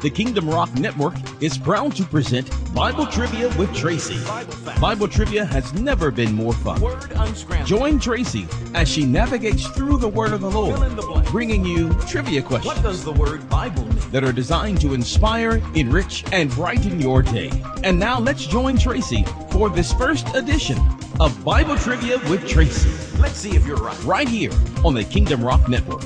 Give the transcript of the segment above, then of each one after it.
The Kingdom Rock Network is proud to present Bible Trivia with Tracy. Bible Trivia has never been more fun. Join Tracy as she navigates through the Word of the Lord, bringing you trivia questions. What does the word Bible mean? that are designed to inspire, enrich, and brighten your day. And now let's join Tracy for this first edition of Bible Trivia with Tracy, Let's see if you're right. right here on the Kingdom Rock Network.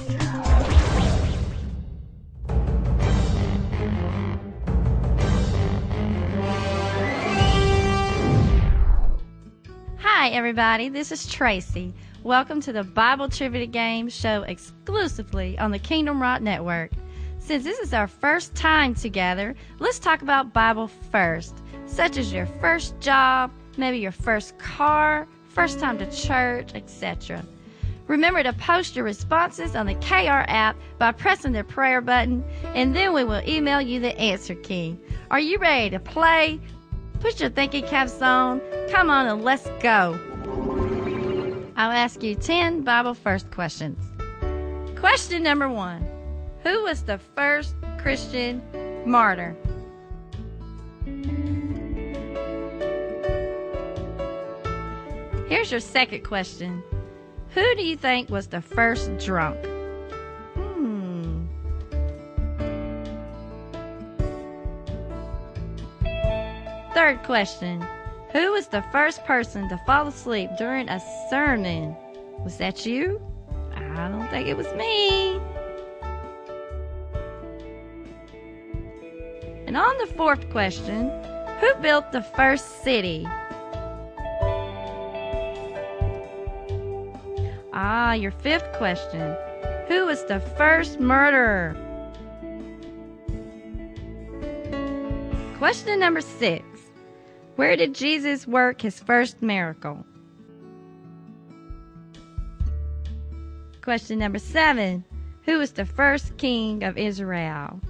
Hi, everybody. This is Tracy. Welcome to the Bible Trivia Game show exclusively on the Kingdom Rock Network. Since this is our first time together, let's talk about Bible first, such as your first job, maybe your first car, first time to church, etc. Remember to post your responses on the KR app by pressing the prayer button, and then we will email you the answer key. Are you ready to play? Put your thinking caps on. Come on and let's go. I'll ask you 10 Bible first questions. Question number one Who was the first Christian martyr? Here's your second question Who do you think was the first drunk? Third question Who was the first person to fall asleep during a sermon? Was that you? I don't think it was me. And on the fourth question, who built the first city? Ah, your fifth question. Who was the first murderer? Question number six. Where did Jesus work his first miracle? Question number seven. Who was the first king of Israel?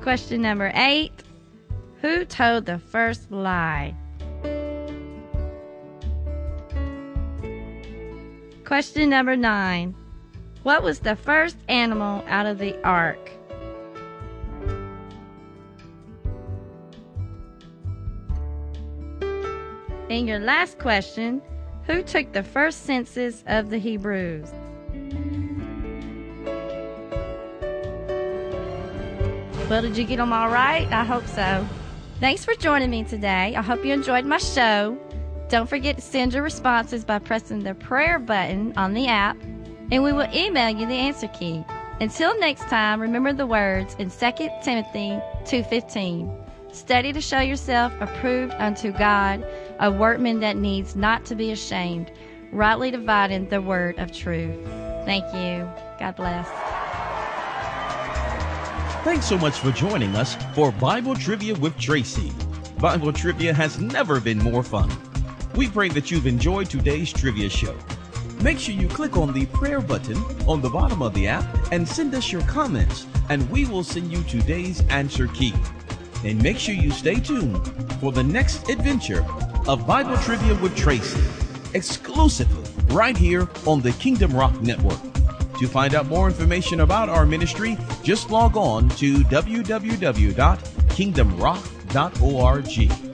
Question number eight. Who told the first lie? Question number nine. What was the first animal out of the ark? And your last question Who took the first census of the Hebrews? Well, did you get them all right? I hope so. Thanks for joining me today. I hope you enjoyed my show. Don't forget to send your responses by pressing the prayer button on the app, and we will email you the answer key. Until next time, remember the words in 2 Timothy 2:15. Study to show yourself approved unto God, a workman that needs not to be ashamed, rightly dividing the word of truth. Thank you. God bless. Thanks so much for joining us for Bible Trivia with Tracy. Bible Trivia has never been more fun. We pray that you've enjoyed today's trivia show. Make sure you click on the prayer button on the bottom of the app and send us your comments, and we will send you today's answer key. And make sure you stay tuned for the next adventure of Bible Trivia with Tracy, exclusively right here on the Kingdom Rock Network. To find out more information about our ministry, just log on to www.kingdomrock.org.